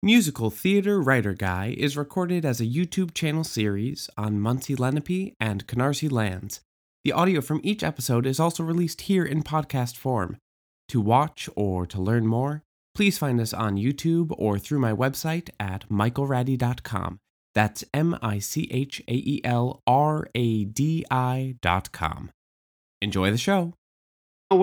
Musical Theater Writer Guy is recorded as a YouTube channel series on Munsee Lenape and Canarsie lands. The audio from each episode is also released here in podcast form. To watch or to learn more, please find us on YouTube or through my website at michaelradi.com. That's M I C H A E L R A D I dot com. Enjoy the show.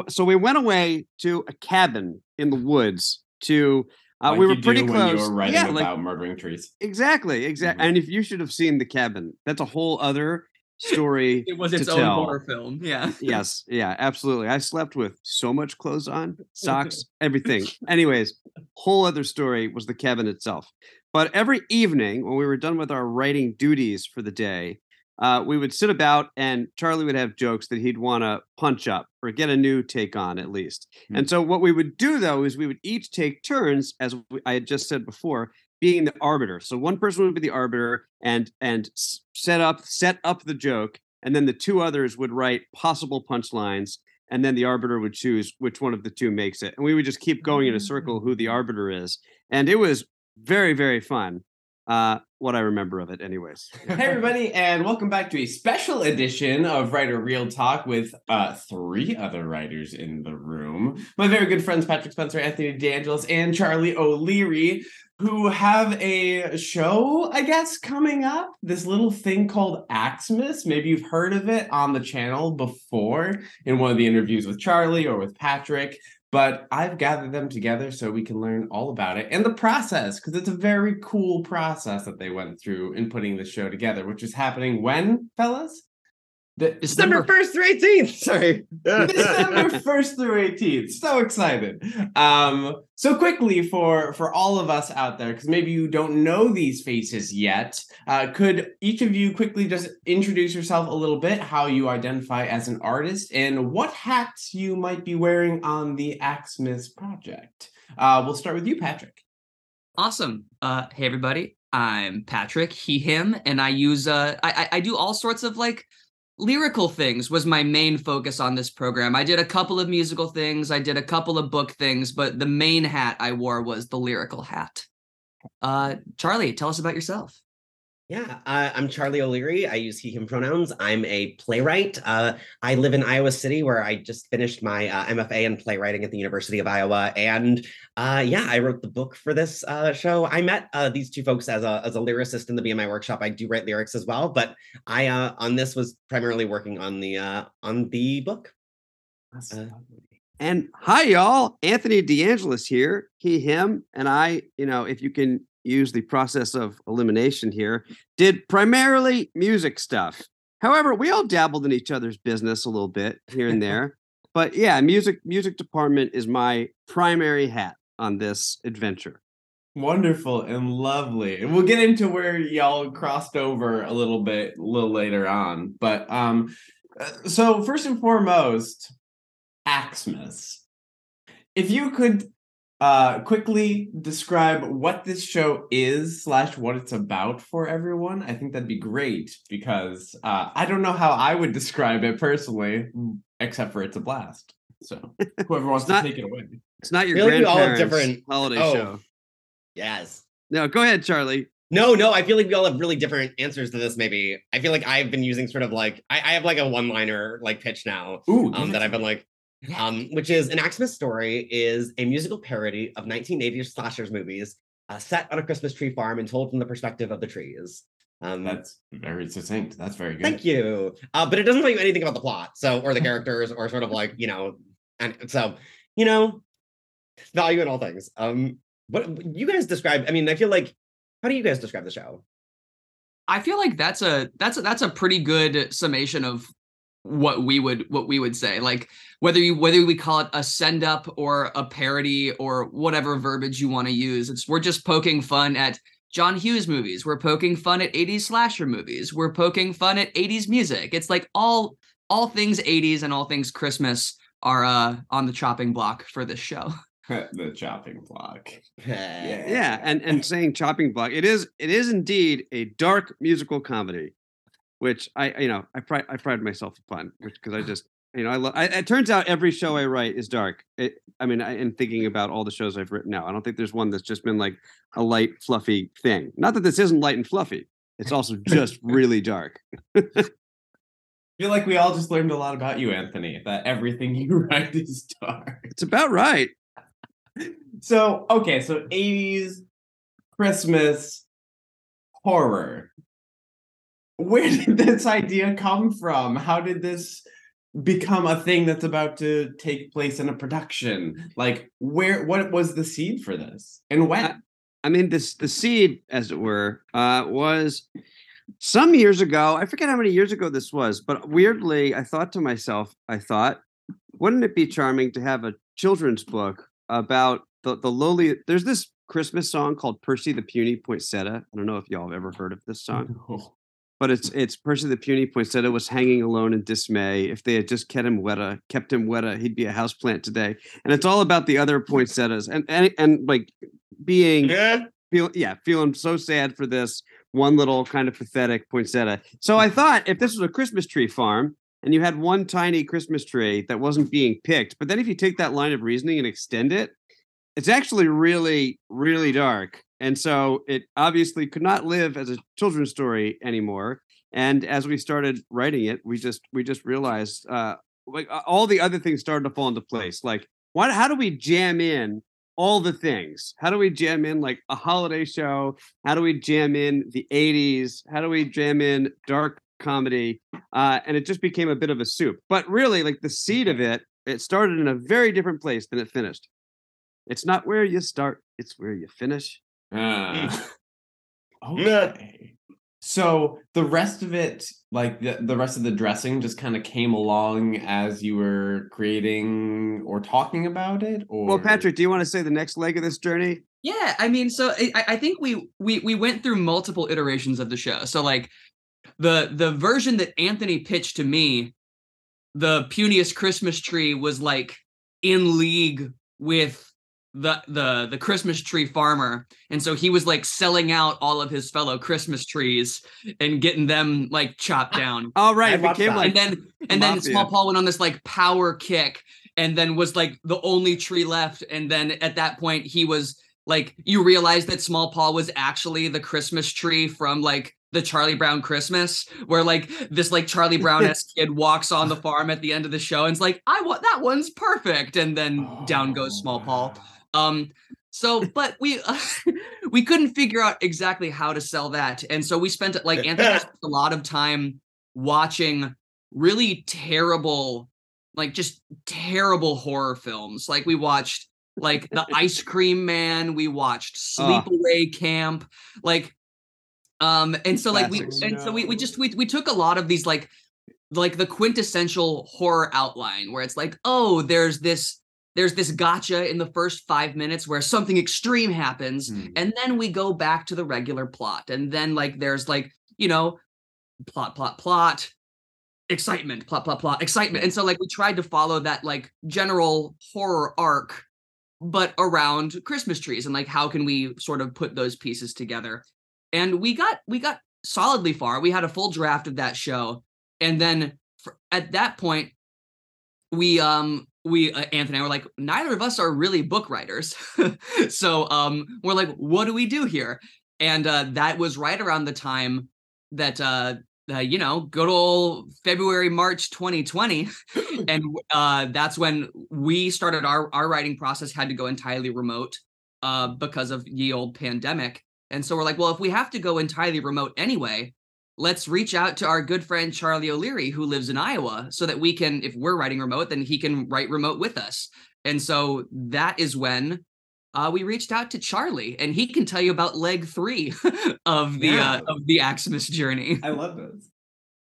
So we went away to a cabin in the woods to. Uh, Like we were you do pretty when close. You were writing yeah, about like murdering trees. exactly, exactly. Mhm. And if you should have seen the cabin, that's a whole other story. It was to its own tell. horror film. Yeah. yes, yeah, absolutely. I slept with so much clothes on, socks, everything. Anyways, whole other story was the cabin itself. But every evening when we were done with our writing duties for the day, uh, we would sit about and Charlie would have jokes that he'd want to punch up or get a new take on at least. And so what we would do though is we would each take turns, as we- I had just said before, being the arbiter. So one person would be the arbiter and and set up set up the joke, and then the two others would write possible punchlines, and then the arbiter would choose which one of the two makes it. And we would just keep going in a circle who the arbiter is, and it was very very fun. Uh, what I remember of it, anyways. hey everybody, and welcome back to a special edition of Writer Real Talk with uh, three other writers in the room. My very good friends Patrick Spencer, Anthony DeAngelis, and Charlie O'Leary, who have a show, I guess, coming up. This little thing called Axmas. Maybe you've heard of it on the channel before in one of the interviews with Charlie or with Patrick. But I've gathered them together so we can learn all about it and the process, because it's a very cool process that they went through in putting the show together, which is happening when, fellas? The, December first through 18th. Sorry. December 1st through 18th. So excited. Um, so quickly for for all of us out there, because maybe you don't know these faces yet, uh, could each of you quickly just introduce yourself a little bit, how you identify as an artist, and what hats you might be wearing on the Axmas project? Uh, we'll start with you, Patrick. Awesome. Uh, hey everybody. I'm Patrick, he, him, and I use uh I, I I do all sorts of like lyrical things was my main focus on this program. I did a couple of musical things, I did a couple of book things, but the main hat I wore was the lyrical hat. Uh Charlie, tell us about yourself. Yeah, uh, I'm Charlie O'Leary. I use he, him pronouns. I'm a playwright. Uh, I live in Iowa City, where I just finished my uh, MFA in playwriting at the University of Iowa. And uh, yeah, I wrote the book for this uh, show. I met uh, these two folks as a, as a lyricist in the BMI workshop. I do write lyrics as well, but I uh, on this was primarily working on the uh, on the book. And hi, y'all. Anthony DeAngelis here. He, him, and I, you know, if you can use the process of elimination here, did primarily music stuff. However, we all dabbled in each other's business a little bit here and there. but yeah, music music department is my primary hat on this adventure. Wonderful and lovely. And we'll get into where y'all crossed over a little bit a little later on. But um uh, so first and foremost, Axmas. If you could uh quickly describe what this show is slash what it's about for everyone, I think that'd be great because uh I don't know how I would describe it personally, except for it's a blast. So whoever wants not- to take it away. It's not your feel like all different- holiday oh. show. yes. No, go ahead, Charlie. No, no, I feel like we all have really different answers to this. Maybe I feel like I've been using sort of like I, I have like a one-liner like pitch now Ooh, um, that I've been like, um, which is an Xmas story is a musical parody of 1980s slashers movies uh, set on a Christmas tree farm and told from the perspective of the trees. Um, That's very succinct. That's very good. thank you, uh, but it doesn't tell you anything about the plot, so or the characters or sort of like you know, and so you know, value in all things. Um, what you guys describe? I mean, I feel like how do you guys describe the show? I feel like that's a that's a that's a pretty good summation of what we would what we would say. Like whether you whether we call it a send up or a parody or whatever verbiage you want to use, it's we're just poking fun at John Hughes movies. We're poking fun at 80s slasher movies. We're poking fun at 80s music. It's like all all things 80s and all things Christmas are uh on the chopping block for this show. the chopping block. yeah. Yeah, and and saying chopping block, it is it is indeed a dark musical comedy, which I you know I pride I pride myself upon, which because I just You know, I love. It turns out every show I write is dark. It, I mean, I, in thinking about all the shows I've written now, I don't think there's one that's just been like a light, fluffy thing. Not that this isn't light and fluffy. It's also just really dark. I feel like we all just learned a lot about you, Anthony. That everything you write is dark. It's about right. So okay, so 80s Christmas horror. Where did this idea come from? How did this become a thing that's about to take place in a production? Like where what was the seed for this? And when? I mean, this the seed, as it were, uh, was some years ago. I forget how many years ago this was, but weirdly, I thought to myself, I thought, wouldn't it be charming to have a children's book about the the lowly? There's this Christmas song called Percy the Puny Poinsettia. I don't know if y'all have ever heard of this song. No. But it's it's Percy the Puny Poinsettia was hanging alone in dismay. If they had just kept him weta, uh, kept him weta, uh, he'd be a houseplant today. And it's all about the other poinsettias and and, and like being Yeah. feel yeah, feeling so sad for this one little kind of pathetic poinsettia. Uh, so I thought if this was a Christmas tree farm and you had one tiny Christmas tree that wasn't being picked, but then if you take that line of reasoning and extend it, it's actually really, really dark. And so it obviously could not live as a children's story anymore. And as we started writing it, we just we just realized uh like all the other things started to fall into place. Like, why how do we jam in all the things? How do we jam in like a holiday show? How do we jam in the 80s? How do we jam in dark comedy? Uh, and it just became a bit of a soup. But really, like the seed of it, it started in a very different place than it finished. It's not where you start, it's where you finish. Ah. okay. So the rest of it, like the, the rest of the dressing, just kind of came along as you were creating or talking about it. Or Well, Patrick, do you want to say the next leg of this journey? Yeah, I mean, so I, I think we we we went through multiple iterations of the show. So like the the version that Anthony pitched to me, the puniest Christmas tree was like in league with the the the Christmas tree farmer, and so he was like selling out all of his fellow Christmas trees and getting them like chopped down. All right, I'd it became that. like and then and then Mafia. small paul went on this like power kick and then was like the only tree left and then at that point he was like you realize that small paul was actually the christmas tree from like the charlie brown christmas where like this like charlie brown-esque kid walks on the farm at the end of the show and it's like i want that one's perfect and then down goes small paul wow. Um so but we we couldn't figure out exactly how to sell that. And so we spent like anthony spent a lot of time watching really terrible like just terrible horror films. Like we watched like the ice cream man we watched sleepaway camp like um and so like we and so we, we just we, we took a lot of these like like the quintessential horror outline where it's like oh there's this there's this gotcha in the first five minutes where something extreme happens Hmm. and then we go back to the regular plot and then like there's like you know plot plot plot excitement plot plot plot excitement and so like we tried to follow that like general horror arc but around christmas trees and like how can we sort of put those pieces together and we got we got solidly far we had a full draft of that show and then for, at that point we um we uh, anthony and I were like neither of us are really book writers. So um we're like what do we do here? And uh that was right around the time that uh, uh you know good old february march 2020 and uh that's when we started our our writing process had to go entirely remote uh because of ye old pandemic. And so we're like well if we have to go entirely remote anyway let's reach out to our good friend Charlie O'Leary, who lives in Iowa, so that we can, if we're writing remote, then he can write remote with us. And so that is when uh, we reached out to Charlie, and he can tell you about leg three of the Yeah. uh, of the Axmas journey. I love this.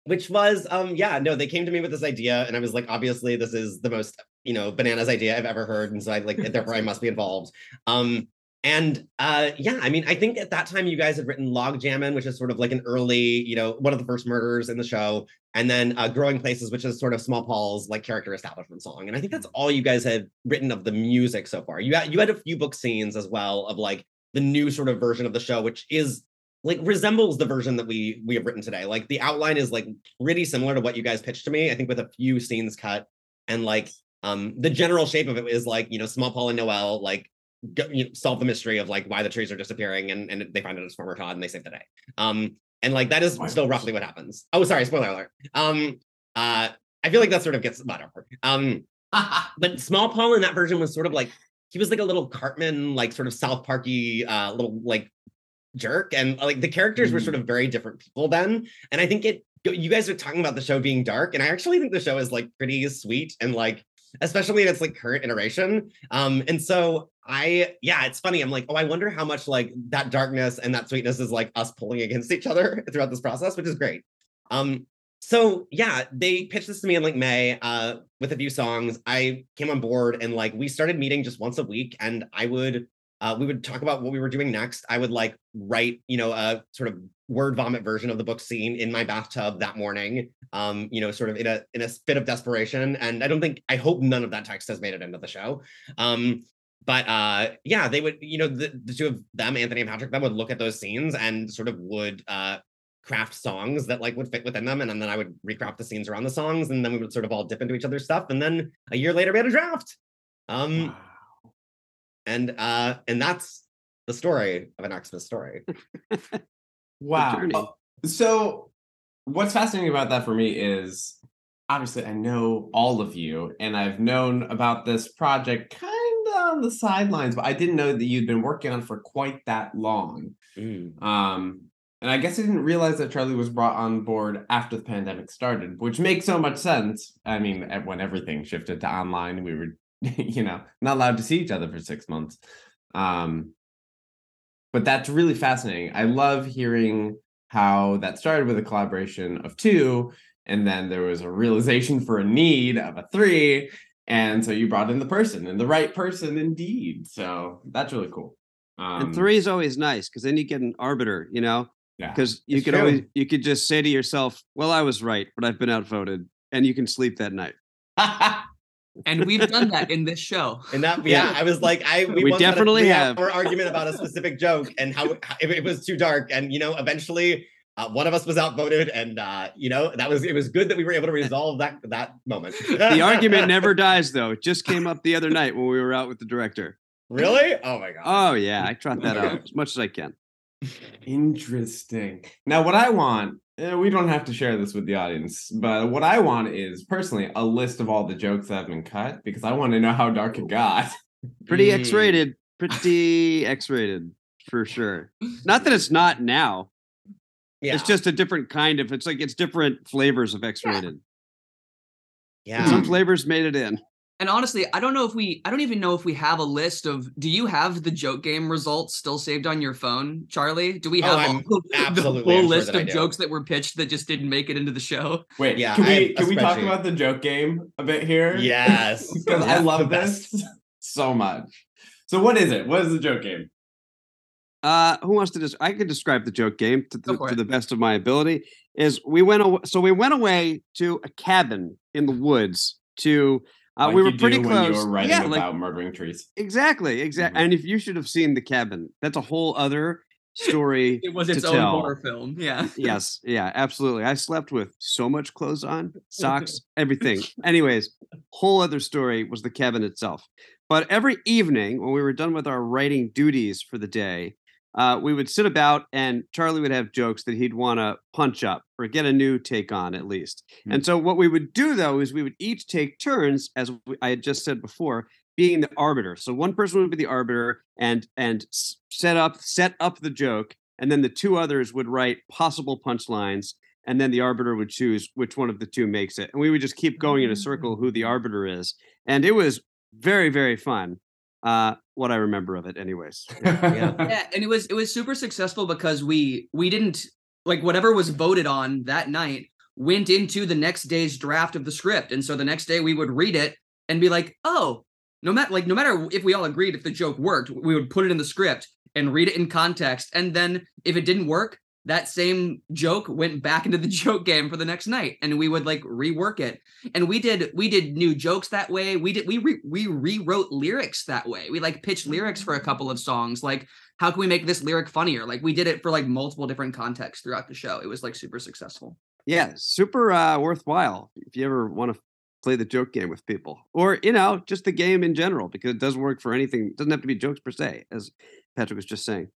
which was um yeah no they came to me with this idea and i was like obviously this is the most you know bananas idea i've ever heard and so i like therefore i must be involved um and uh yeah i mean i think at that time you guys had written log jammin which is sort of like an early you know one of the first murders in the show and then uh, growing places which is sort of small paul's like character establishment song and i think that's all you guys had written of the music so far you had you had a few book scenes as well of like the new sort of version of the show which is like resembles the version that we we have written today. Like the outline is like pretty similar to what you guys pitched to me. I think with a few scenes cut and like um the general shape of it is like you know small paul and noel like go, you know, solve the mystery of like why the trees are disappearing and, and they find out it's farmer todd and they save the day. Um and like that is still roughly what happens. Oh sorry spoiler alert. Um uh i feel like that sort of gets whatever um but small paul in that version was sort of like he was like a little cartman like sort of south parky uh little like jerk. And like the characters were Mm. sort of very different people then. And i think it you guys are talking about the show being dark and i actually think the show is like pretty sweet and like especially in its like current iteration. Um and so i yeah it's funny i'm like oh i wonder how much like that darkness and that sweetness is like us pulling against each other throughout this process which is great um so yeah they pitched this to me in like may uh with a few songs i came on board and like we started meeting just once a week and i would uh, we would talk about what we were doing next. I would like write, you know, a sort of word vomit version of the book scene in my bathtub that morning. Um, you know, sort of in a in a fit of desperation. And I don't think I hope none of that text has made it into the show. Um, but uh, yeah, they would, you know, the, the two of them, Anthony and Patrick, them would look at those scenes and sort of would uh craft songs that like would fit within them. And then I would recraft the scenes around the songs, and then we would sort of all dip into each other's stuff. And then a year later, we had a draft. Um, Wow. and uh and that's the story of an Xmas story. Wow. So, what's fascinating about that for me is obviously I know all of you, and I've known about this project kind of on the sidelines, but I didn't know that you'd been working on for quite that long. Um, and I guess I didn't realize that Charlie was brought on board after the pandemic started, which makes so much sense. I mean, when everything shifted to online, we were, you know, not allowed to see each other for six months. Um, but that's really fascinating. I love hearing how that started with a collaboration of two, and then there was a realization for a need of a three, and so you brought in the person and the right person indeed. So that's really cool. Um, and three is always nice because then you get an arbiter, you know, yeah. because you could true. always you could just say to yourself, "Well, I was right, but I've been outvoted," and you can sleep that night. And we've done that in this show. And that yeah, I was like, I we, We once had a definitely have. three-hour argument about a specific joke and how how- if it was too dark. And you know, eventually uh, one of us was outvoted, and uh, you know, that was it was good that we were able to resolve that that moment. The argument never dies, though. It just came up the other night when we were out with the director. really. Oh my god. Oh yeah, I trot that out as much as I can. Interesting. Now, what I want, eh, we don't have to share this with the audience, but what I want is personally a list of all the jokes that have been cut because I want to know how dark it got. Pretty Mm. X-rated. Pretty X-rated for sure. Not that it's not now. Yeah. It's just a different kind of. It's like it's different flavors of X-rated. yeah. Some flavors made it in. And honestly, I don't know if we I don't even know if we have a list of do you have the joke game results still saved on your phone, Charlie? Do we Oh, have I'm all the full I'm sure list of jokes that were pitched that just didn't make it into the show? Wait, Yeah, can I we can we talk about the joke game a bit here? Yes. because I That's the love best. this so much. So, what is it? What is the joke game? Uh, who wants to? Des- I could describe the joke game to, the, to the best of my ability. Is we went away, so we went away to a cabin in the woods to. Uh, we were pretty close. You were writing yeah, about like murdering trees. exactly, exactly. Mhm. And if you should have seen the cabin, that's a whole other story. It was its own tell. horror film. Yeah. yes, yeah, absolutely. I slept with so much clothes on, socks, everything. Anyways, whole other story was the cabin itself. But every evening when we were done with our writing duties for the day, uh, we would sit about and Charlie would have jokes that he'd want to punch up or get a new take on at least. And so what we would do though is we would each take turns, as I had just said before, being the arbiter. So one person would be the arbiter and and set up set up the joke, and then the two others would write possible punchlines, and then the arbiter would choose which one of the two makes it. And we would just keep going in a circle who the arbiter is. And it was very, very fun. Uh, what I remember of it, anyways. Yeah. yeah and it was it was super successful because we we didn't like whatever was voted on that night went into the next day's draft of the script and so the next day we would read it and be like oh no matter like no matter if we all agreed if the joke worked we would put it in the script and read it in context and then if it didn't work that same joke went back into the joke game for the next night and we would like rework it. And we did we did new jokes that way. We did we re, we rewrote lyrics that way. We like pitched lyrics for a couple of songs like how can we make this lyric funnier? Like we did it for like multiple different contexts throughout the show. It was like super successful. Yeah, super uh, worthwhile if you ever want to play the joke game with people, or you know, just the game in general, because it does work for anything. It doesn't have to be jokes per se, as Patrick was just saying.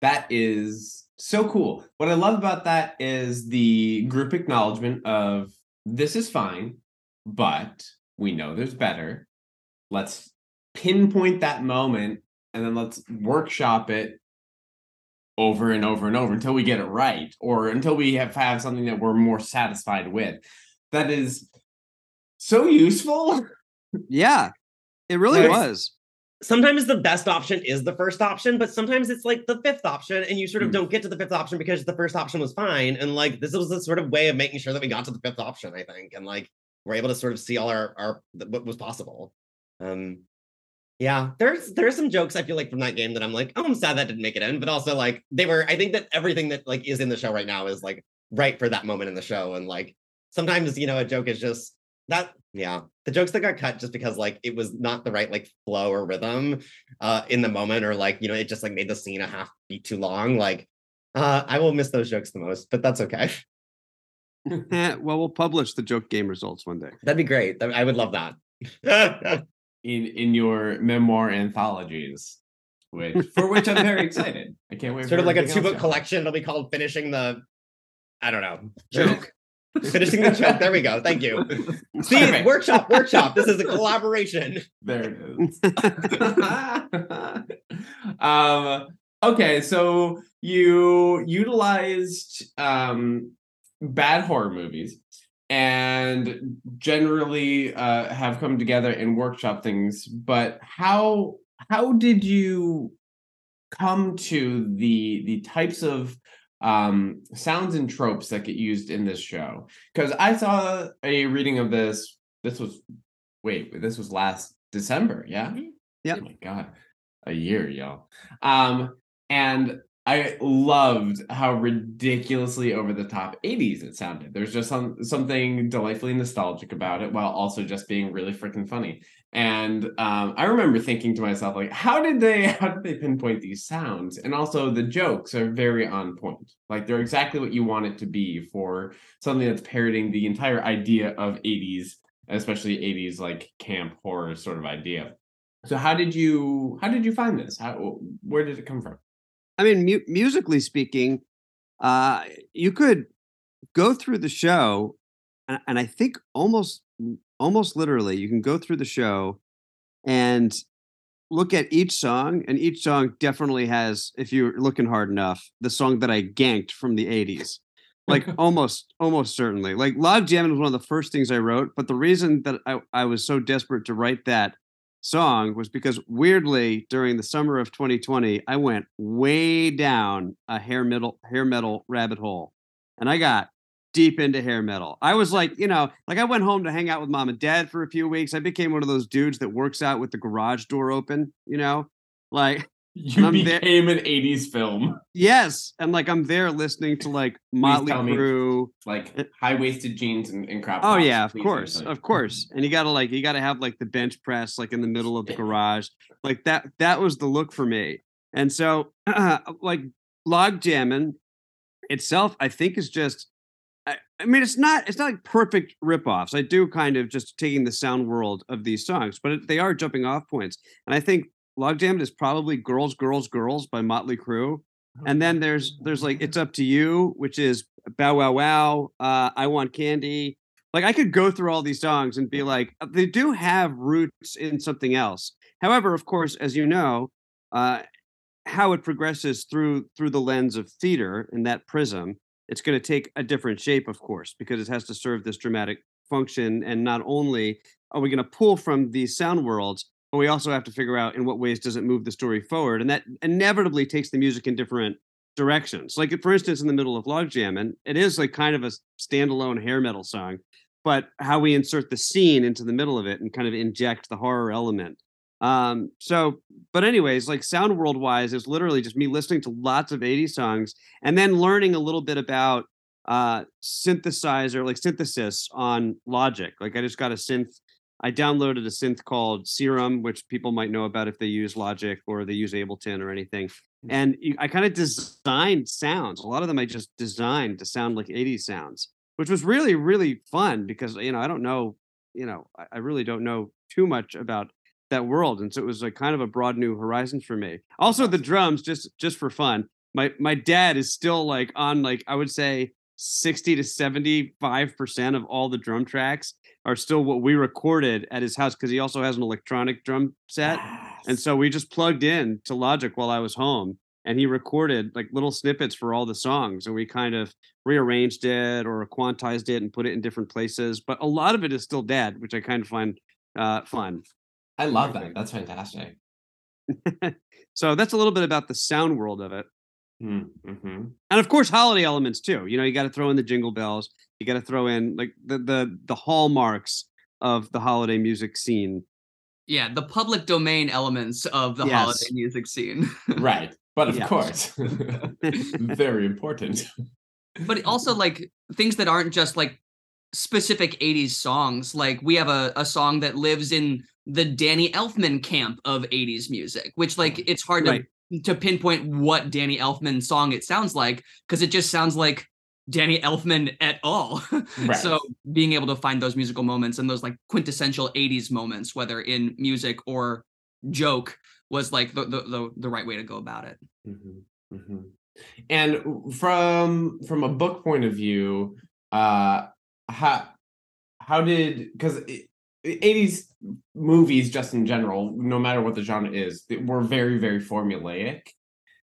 That is so cool. What I love about that is the group acknowledgement of this is fine, but we know there's better. Let's pinpoint that moment and then let's workshop it over and over and over until we get it right or until we have, have something that we're more satisfied with. That is so useful. Yeah, it really Nice. was. Sometimes the best option is the first option, but sometimes it's like the fifth option, and you sort of Mm. don't get to the fifth option because the first option was fine. And like this was a sort of way of making sure that we got to the fifth option, I think, and like we're able to sort of see all our our what was possible. Um, yeah, there's there's some jokes I feel like from that game that I'm like, oh, I'm sad that didn't make it in, but also like they were. I think that everything that like is in the show right now is like right for that moment in the show, and like sometimes you know a joke is just that yeah the jokes that got cut just because like it was not the right like flow or rhythm uh in the moment or like you know it just like made the scene a half beat too long like uh i will miss those jokes the most but that's okay well, we'll publish the joke game results one day. that'd be great i would love that in in your memoir anthologies, which for which I'm very excited. I can't wait. sort for of like a two book collection it'll be called finishing the i don't know Joke. finishing the joke. There we go. Thank you. See Perfect. workshop workshop. This is a collaboration. There it is. um, okay, so you utilized um, bad horror movies and generally uh, have come together and workshop things, but how how did you come to the the types of um sounds and tropes that get used in this show. Because i saw a reading of this this was wait this was last december yeah? Yeah. oh my god a year y'all. Um and i loved how ridiculously over the top 80s it sounded. There's just some something delightfully nostalgic about it while also just being really freaking funny and um, I remember thinking to myself, like, how did they how did they pinpoint these sounds? And also the jokes are very on point. Like they're exactly what you want it to be for something that's parroting the entire idea of 80s, especially 80s like camp horror sort of idea. So how did you how did you find this? How where did it come from? I mean, mu- musically speaking, uh, you could go through the show, and, and I think almost, almost literally, you can go through the show and look at each song, and each song definitely has, if you're looking hard enough, the song that I ganked from the '80s. Like almost, almost certainly. Like Log Jam was one of the first things I wrote, but the reason that I, I was so desperate to write that song was because weirdly during the summer of 2020 I went way down a hair metal hair metal rabbit hole and I got deep into hair metal. I was like, you know, like I went home to hang out with mom and dad for a few weeks. I became one of those dudes that works out with the garage door open, you know? Like You I'm there- became an 80s film, yes, and like I'm there listening to like Motley. Crue. like eh high-waisted jeans and, and crop Oh tops. yeah, of course, don't tell me. of course. And you gotta like you gotta have like the bench press like in the middle of the garage. Like that that was the look for me. And so like log jamming itself, I think is just I, I mean it's not it's not like perfect ripoffs. I do kind of just taking the sound world of these songs, but it, they are jumping off points. And I think log jammed is probably Girls, Girls, Girls by Motley Crue. And then there's there's like It's Up to You, which is Bow Wow Wow, uh, I Want Candy, like I could go through all these songs and be like, uh, they do have roots in something else. However, of course, as you know, uh, how it progresses through through the lens of theater in that prism, it's going to take a different shape, of course, because it has to serve this dramatic function. And not only are we going to pull from these sound worlds, but we also have to figure out in what ways does it move the story forward, and that inevitably takes the music in different directions. Like for instance, in the middle of Logjam, Jammin', it is like kind of a standalone hair metal song, but how we insert the scene into the middle of it and kind of inject the horror element. Um, so, but anyways, like sound world wise, it's literally just me listening to lots of 80s songs and then learning a little bit about uh synthesizer, like synthesis on Logic. Like I just got a synth. I downloaded a synth called Serum, which people might know about if they use Logic or they use Ableton or anything. And I kind of designed sounds. A lot of them I just designed to sound like 80s sounds, which was really, really fun because, you know, I don't know you know, I really don't know too much about that world, and so it was like kind of a broad new horizon for me. Also, the drums, just just for fun. My my dad is still like on like I would say sixty to seventy five percent of all the drum tracks are still what we recorded at his house because he also has an electronic drum set, and so we just plugged in to Logic while I was home, and he recorded like little snippets for all the songs, and we kind of rearranged it or quantized it and put it in different places. But a lot of it is still dad, which I kind of find uh, fun. I love that. That's fantastic. so that's a little bit about the sound world of it. Mm-hmm. And of course, holiday elements too. You know, you got to throw in the jingle bells. You got to throw in like the the the hallmarks of the holiday music scene. Yeah, the public domain elements of the Yes. holiday music scene. Right. But of Yeah. course, very important. but also like things that aren't just like specific 80s songs like we have a, a song that lives in the danny elfman camp of 80s music which like it's hard Right. to, to pinpoint what danny elfman song it sounds like because it just sounds like danny elfman at all Right. so being able to find those musical moments and those like quintessential 80s moments whether in music or joke was like the the, the, the right way to go about it Mhm, mhm. And from from a book point of view, uh, how how did because eighties movies just in general, no matter what the genre is, they were very very formulaic,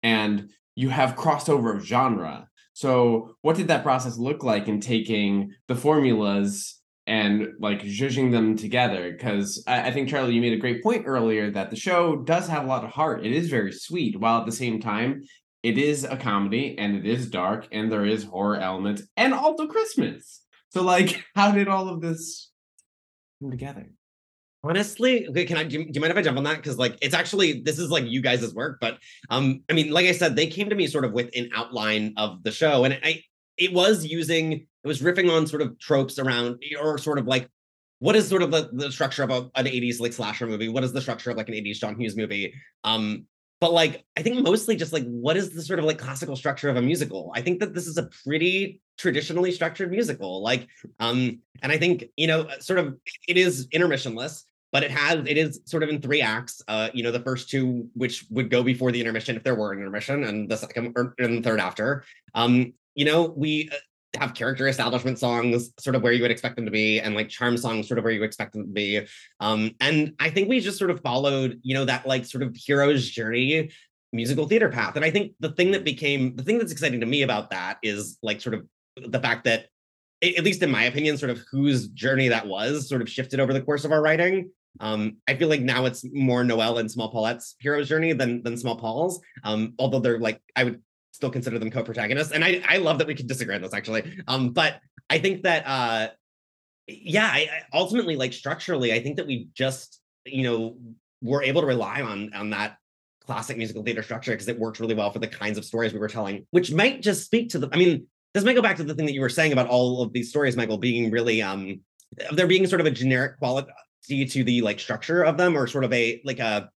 and you have crossover of genre. So, what did that process look like in taking the formulas and like zhuzhing them together? Because I, I think Charlie, you made a great point earlier that the show does have a lot of heart. It is very sweet, while at the same time, it is a comedy and it is dark and there is horror elements and also Christmas. So, like, how did all of this come together? Honestly, okay, can I do, you- do you mind if I jump on that? Because like it's actually this is like you guys' work, but um, I mean, like I said, they came to me sort of with an outline of the show, and I it was using it was riffing on sort of tropes around or sort of like what is sort of the, the structure of a, an 80s like slasher movie? What is the structure of like an 80s John Hughes movie? Um, but like I think mostly just like what is the sort of like classical structure of a musical? I think that this is a pretty traditionally structured musical. Like um, and I think, you know, sort of it is intermissionless, but it has it is sort of in three acts. Uh, you know, the first two, which would go before the intermission if there were an intermission, and the second and the third after. Um, you know, we uh, have character establishment songs sort of where you would expect them to be, and like charm songs sort of where you expect them to be. Um, and I think we just sort of followed, you know, that like sort of hero's journey musical theater path. And I think the thing that became the thing that's exciting to me about that is like sort of the fact that at least in my opinion, sort of whose journey that was sort of shifted over the course of our writing. Um, I feel like now it's more Noel and Small Paulette's hero's journey than than Small Paul's. Um, although they're like I would still consider them co-protagonists, and I I love that we can disagree on this actually. Um, but I think that uh, yeah, I, I ultimately like structurally, I think that we just you know were able to rely on on that classic musical theater structure because it worked really well for the kinds of stories we were telling, which might just speak to the. I mean, this might go back to the thing that you were saying about all of these stories, Michael, being really um, there being sort of a generic quality to the like structure of them, or sort of a like a,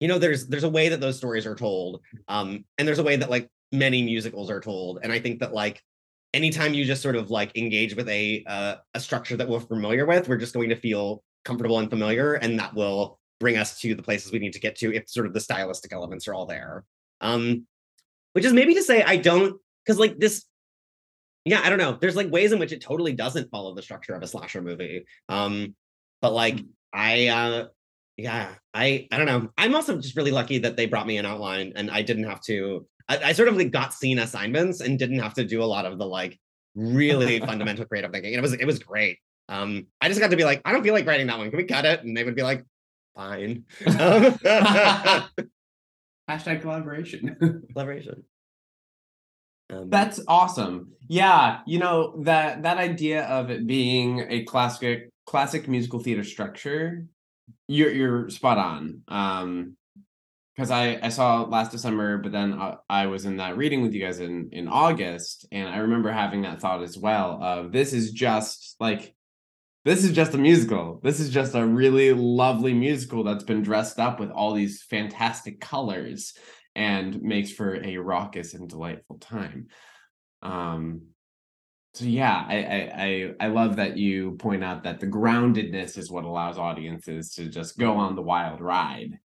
you know, there's there's a way that those stories are told, um, and there's a way that like many musicals are told, and I think that like anytime you just sort of like engage with a uh, a structure that we're familiar with, we're just going to feel comfortable and familiar, and that will bring us to the places we need to get to if sort of the stylistic elements are all there. Um, which is maybe to say I don't because like this yeah i don't know. There's like ways in which it totally doesn't follow the structure of a slasher movie. Um but like i uh yeah i i don't know. I'm also just really lucky that they brought me an outline and i didn't have to i, I sort of like got scene assignments and didn't have to do a lot of the like really fundamental creative thinking and it was it was great um i just got to be like i don't feel like writing that one can we cut it and they would be like fine um, Hashtag collaboration. collaboration um, That's awesome. Yeah, you know that that idea of it being a classic classic musical theater structure, you're you're spot on. Um, because I I saw last December, but then I, I was in that reading with you guys in in August, and I remember having that thought as well of this is just like this is just a musical. This is just a really lovely musical that's been dressed up with all these fantastic colors and makes for a raucous and delightful time. Um, So yeah, I, I I I love that you point out that the groundedness is what allows audiences to just go on the wild ride.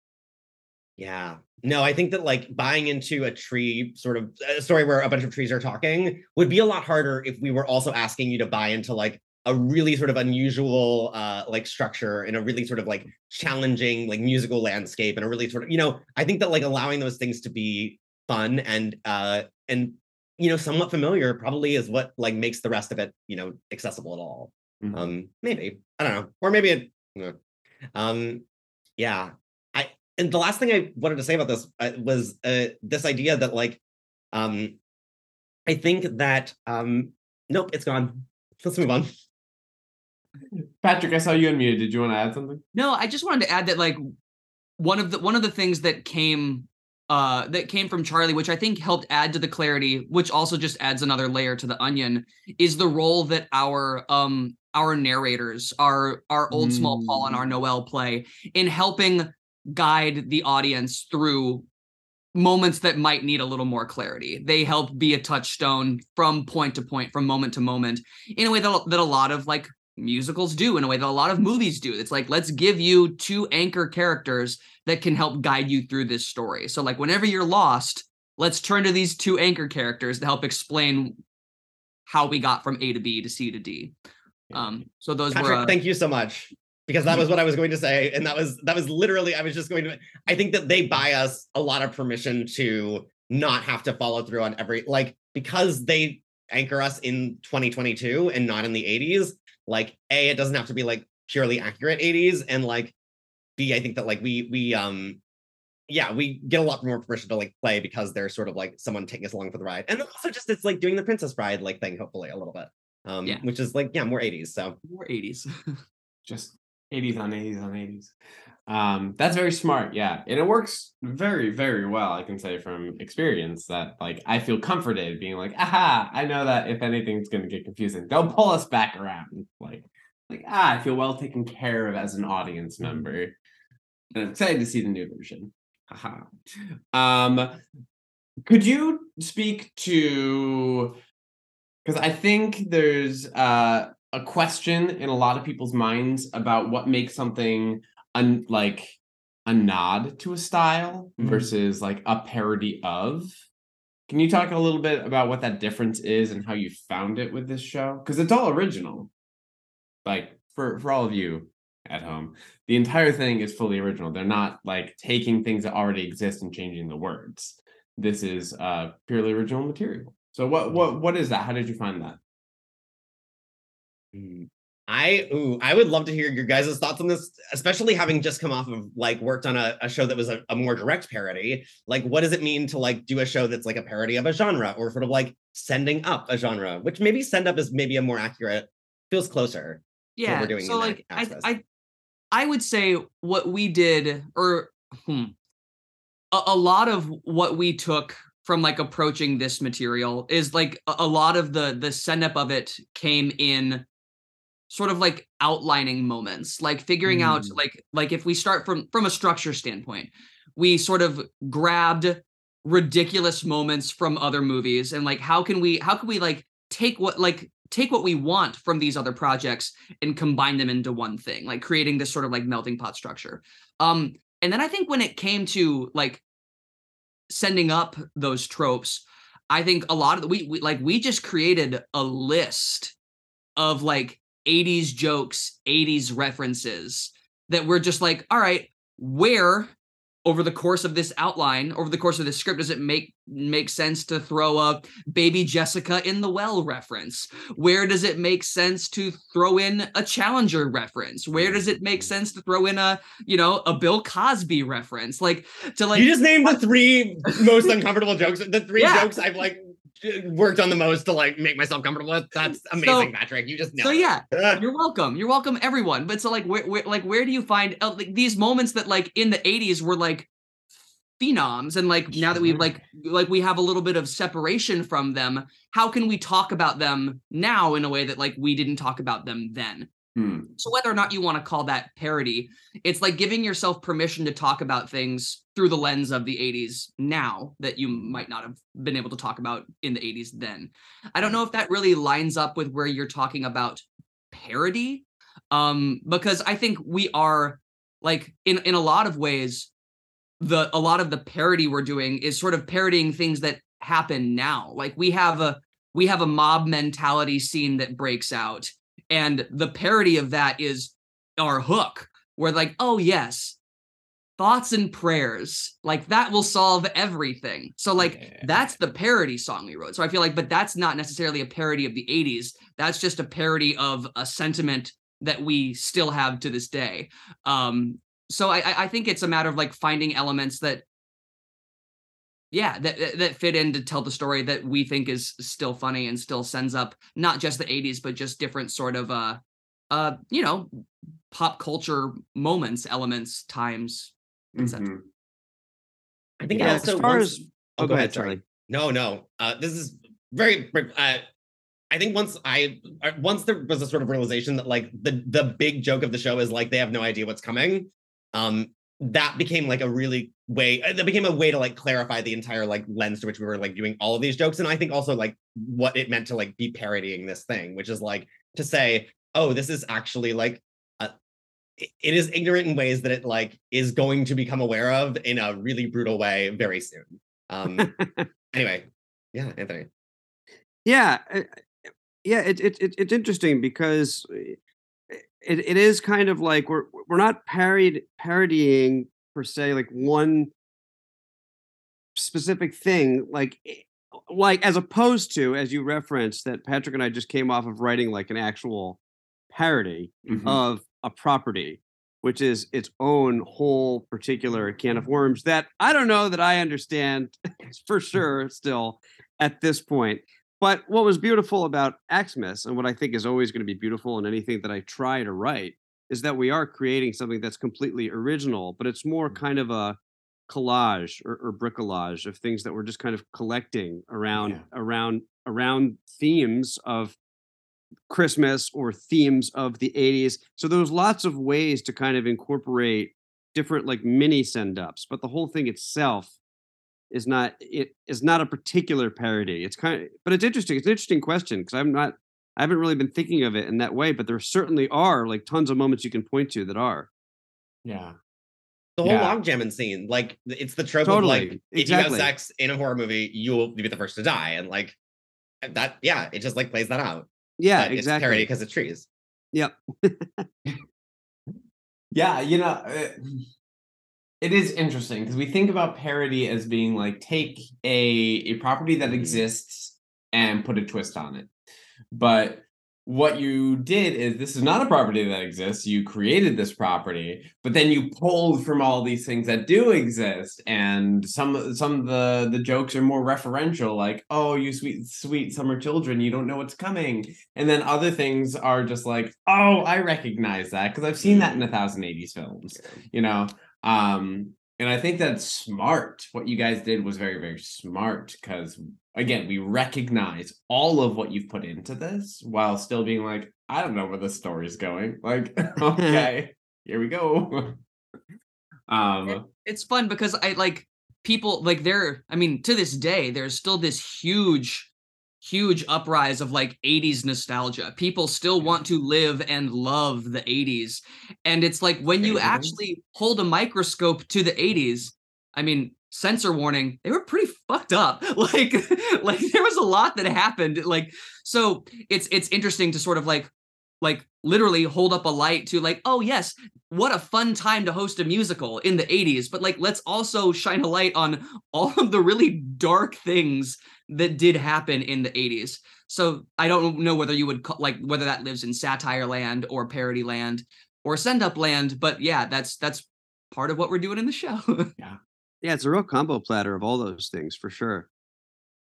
Yeah. No, I think that like buying into a tree sort of a story where a bunch of trees are talking would be a lot harder if we were also asking you to buy into like a really sort of unusual uh like structure and a really sort of like challenging like musical landscape and a really sort of you know I think that like allowing those things to be fun and uh and you know somewhat familiar probably is what like makes the rest of it you know accessible at all. Mhm. um maybe. I don't know. Or maybe it you know, um yeah and the last thing I wanted to say about this uh, was uh this idea that like um I think that um nope it's gone let's move on Patrick, I saw you unmuted. Did you want to add something? No, I just wanted to add that like one of the one of the things that came uh that came from Charlie, which I think helped add to the clarity, which also just adds another layer to the onion, is the role that our um our narrators, our our old small Paul and our Noel play in helping guide the audience through moments that might need a little more clarity. They help be a touchstone from point to point, from moment to moment, in a way that, that a lot of like musicals do, in a way that a lot of movies do. It's like, let's give you two anchor characters that can help guide you through this story. So, like, whenever you're lost, let's turn to these two anchor characters to help explain how we got from A to B to C to D. Um, so those Patrick were uh, thank you so much because that was what I was going to say and that was that was literally I was just going to I think that they buy us a lot of permission to not have to follow through on every like because they anchor us in 2022 and not in the 80s like a it doesn't have to be like purely accurate 80s and like b i think that like we we um yeah we get a lot more permission to like play because they're sort of like someone taking us along for the ride and also just it's like doing the princess bride like thing hopefully a little bit um Yeah. which is like yeah more 80s so more 80s. Just 80s on 80s on 80s. Um, that's very smart, yeah. And it works very, very well, I can say from experience that like I feel comforted being like, aha, I know that if anything's gonna get confusing, they'll pull us back around. Like, like ah, I feel well taken care of as an audience member. And I'm excited to see the new version. Haha. Um could you speak to because I think there's uh, a question in a lot of people's minds about what makes something un- like a nod to a style Mhm. versus like a parody of. Can you talk a little bit about what that difference is and how you found it with this show? Because it's all original. Like for for all of you at home, the entire thing is fully original. They're not like taking things that already exist and changing the words. This is uh purely original material. So what what what is that? How did you find that? Mm. I ooh, I would love to hear your guys' thoughts on this, especially having just come off of like worked on a, a show that was a, a more direct parody. Like, what does it mean to like do a show that's like a parody of a genre or sort of like sending up a genre, which maybe send up is maybe a more accurate, feels closer. yeah we're doing so like I. I i would say what we did or hmm, a, a lot of what we took from like approaching this material is like a, a lot of the the send up of it came in sort of like outlining moments like figuring out Mm. like like if we start from from a structure standpoint we sort of grabbed ridiculous moments from other movies and like how can we how can we like take what like take what we want from these other projects and combine them into one thing like creating this sort of like melting pot structure um and then i think when it came to like sending up those tropes i think a lot of the we, we like we just created a list of like 80s jokes 80s references that we're just like all right where over the course of this outline over the course of this script does it make make sense to throw a baby jessica in the well reference where does it make sense to throw in a challenger reference where does it make sense to throw in a you know a bill cosby reference like to like you just named the three most uncomfortable jokes. The three Yeah. jokes I've like worked on the most to like make myself comfortable with. That's amazing, Patrick. You just so nailed yeah you're welcome. You're welcome everyone. But so like where, where like where do you find uh, like, these moments that like in the 80s were like phenoms and like now that we've like like we have a little bit of separation from them how can we talk about them now in a way that like we didn't talk about them then Hmm. So whether or not you want to call that parody, it's like giving yourself permission to talk about things through the lens of the 80s now that you might not have been able to talk about in the 80s then. I don't know if that really lines up with where you're talking about parody um because I think we are like in in a lot of ways the a lot of the parody we're doing is sort of parodying things that happen now. Like we have a we have a mob mentality scene that breaks out and the parody of that is our hook where like oh yes thoughts and prayers like that will solve everything. So like Yeah. that's the parody song we wrote. So i feel like but that's not necessarily a parody of the 80s that's just a parody of a sentiment that we still have to this day. Um so i i I think it's a matter of like finding elements that yeah that that- that fit in to tell the story that we think is still funny and still sends up not just the 80s but just different sort of uh uh you know pop culture moments elements times etc. Mhm. I think Yeah, it as far once- as- oh, oh, go ahead, charlie No, no. Uh, this is very. Uh, I think once I uh, once there was a sort of realization that like the the big joke of the show is like they have no idea what's coming. Um, that became like a really way. uh, That became a way to like clarify the entire like lens to which we were like doing all of these jokes, and I think also like what it meant to like be parodying this thing, which is like to say, oh, this is actually like. a it is ignorant in ways that it like is going to become aware of in a really brutal way very soon. Um, anyway, yeah, Anthony. Yeah, uh, yeah. It, it, it it's interesting because it, it is kind of like we're we're not parodied parodying per se like one specific thing like eh, like as opposed to as you referenced that Patrick and I just came off of writing like an actual parody Mhm. of a property, which is its own whole particular can of worms that I don't know that I understand for sure still at this point. But what was beautiful about Axmas, and what I think is always going to be beautiful in anything that I try to write, is that we are creating something that's completely original, but it's more mm-hmm. kind of a collage or, or bricolage of things that we're just kind of collecting around Yeah. around around themes of Christmas or themes of the 80s. So there's lots of ways to kind of incorporate different like mini send ups, but the whole thing itself is not it is not a particular parody. It's kind of but it's interesting. It's an interesting question because I'm not I haven't really been thinking of it in that way, but there certainly are like tons of moments you can point to that are. Yeah. The whole Yeah. log jamming scene, like it's the trope Totally, of like if you have sex in a horror movie, you will be the first to die, and like that. Yeah, it just like plays that out. Yeah, but It's parody exactly. because it's trees. Yep. Yeah, you know, uh, it is interesting because we think about parody as being like take a a property that Mhm. exists and put a twist on it. But what you did is this is not a property that exists. You created this property, but then you pulled from all these things that do exist, and some some of the the jokes are more referential, like "Oh, you sweet sweet summer children, you don't know what's coming," and then other things are just like "Oh, I recognize that because I've seen that in a thousand eighties films," you know. Um, and I think that's smart. What you guys did was very very smart because again, we recognize all of what you've put into this while still being like, I don't know where the story's going. Like, okay, here we go. um, it's fun because I like people like there. I mean, to this day, there's still this huge, huge uprise of like 80s nostalgia. People still want to live and love the 80s. And it's like when you actually hold a microscope to the 80s, I mean, censor warning, they were pretty fucked up. Like, like there was a lot that happened. Like, so it's it's interesting to sort of like like literally hold up a light to like oh yes what a fun time to host a musical in the 80s but like let's also shine a light on all of the really dark things that did happen in the 80s so i don't know whether you would call, like whether that lives in satire land or parody land or send up land but yeah that's that's part of what we're doing in the show. Yeah, Yeah, it's a real combo platter of all those things for sure.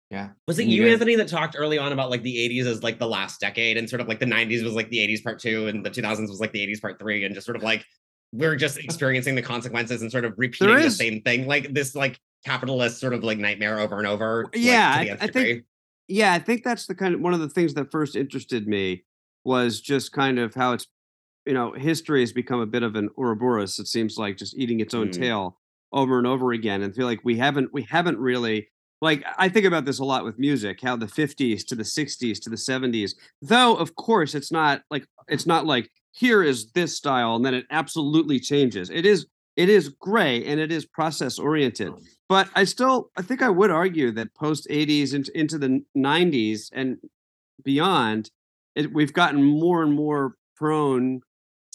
Yeah. Was it And you, guys- Anthony, that talked early on about like the 80s as like the last decade and sort of like the 90s was like the 80s part two and the 2000s was like the 80s part three and just sort of like we're just experiencing the consequences and sort of repeating the same thing like this like capitalist sort of like nightmare over and over. like, Yeah, to I- the nth I think- Yeah, I think that's the kind of one of the things that first interested me was just kind of how it's you know, history has become a bit of an Ouroboros. It seems like just eating its own Mm. tail over and over again, and feel like we haven't we haven't really like I think about this a lot with music, how the 50s to the 60s to the 70s, though of course it's not like it's not like here is this style and then it absolutely changes. It is it is gray and it is process oriented. But I still I think I would argue that post 80s into, into the 90s and beyond, it, we've gotten more and more prone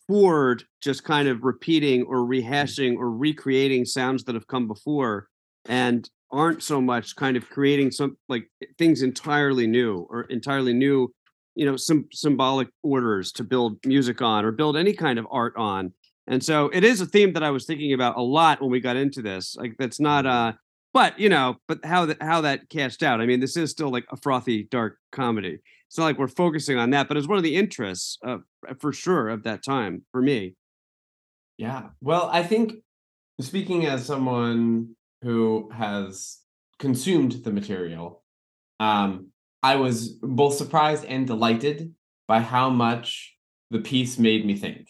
toward just kind of repeating or mm. rehashing or recreating sounds that have come before and aren't so much kind of creating some like things entirely new or entirely new you know some symbolic orders to build music on or build any kind of art on. And so it is a theme that i was thinking about a lot when we got into this like that's not uh but you know but how that how that cashed out. I mean this is still like a frothy dark comedy. It's not like we're focusing on that but it's one of the interests uh, for sure of that time for me. Yeah. Well, I think speaking as someone who has consumed the material, um, I was both surprised and delighted by how much the piece made me think.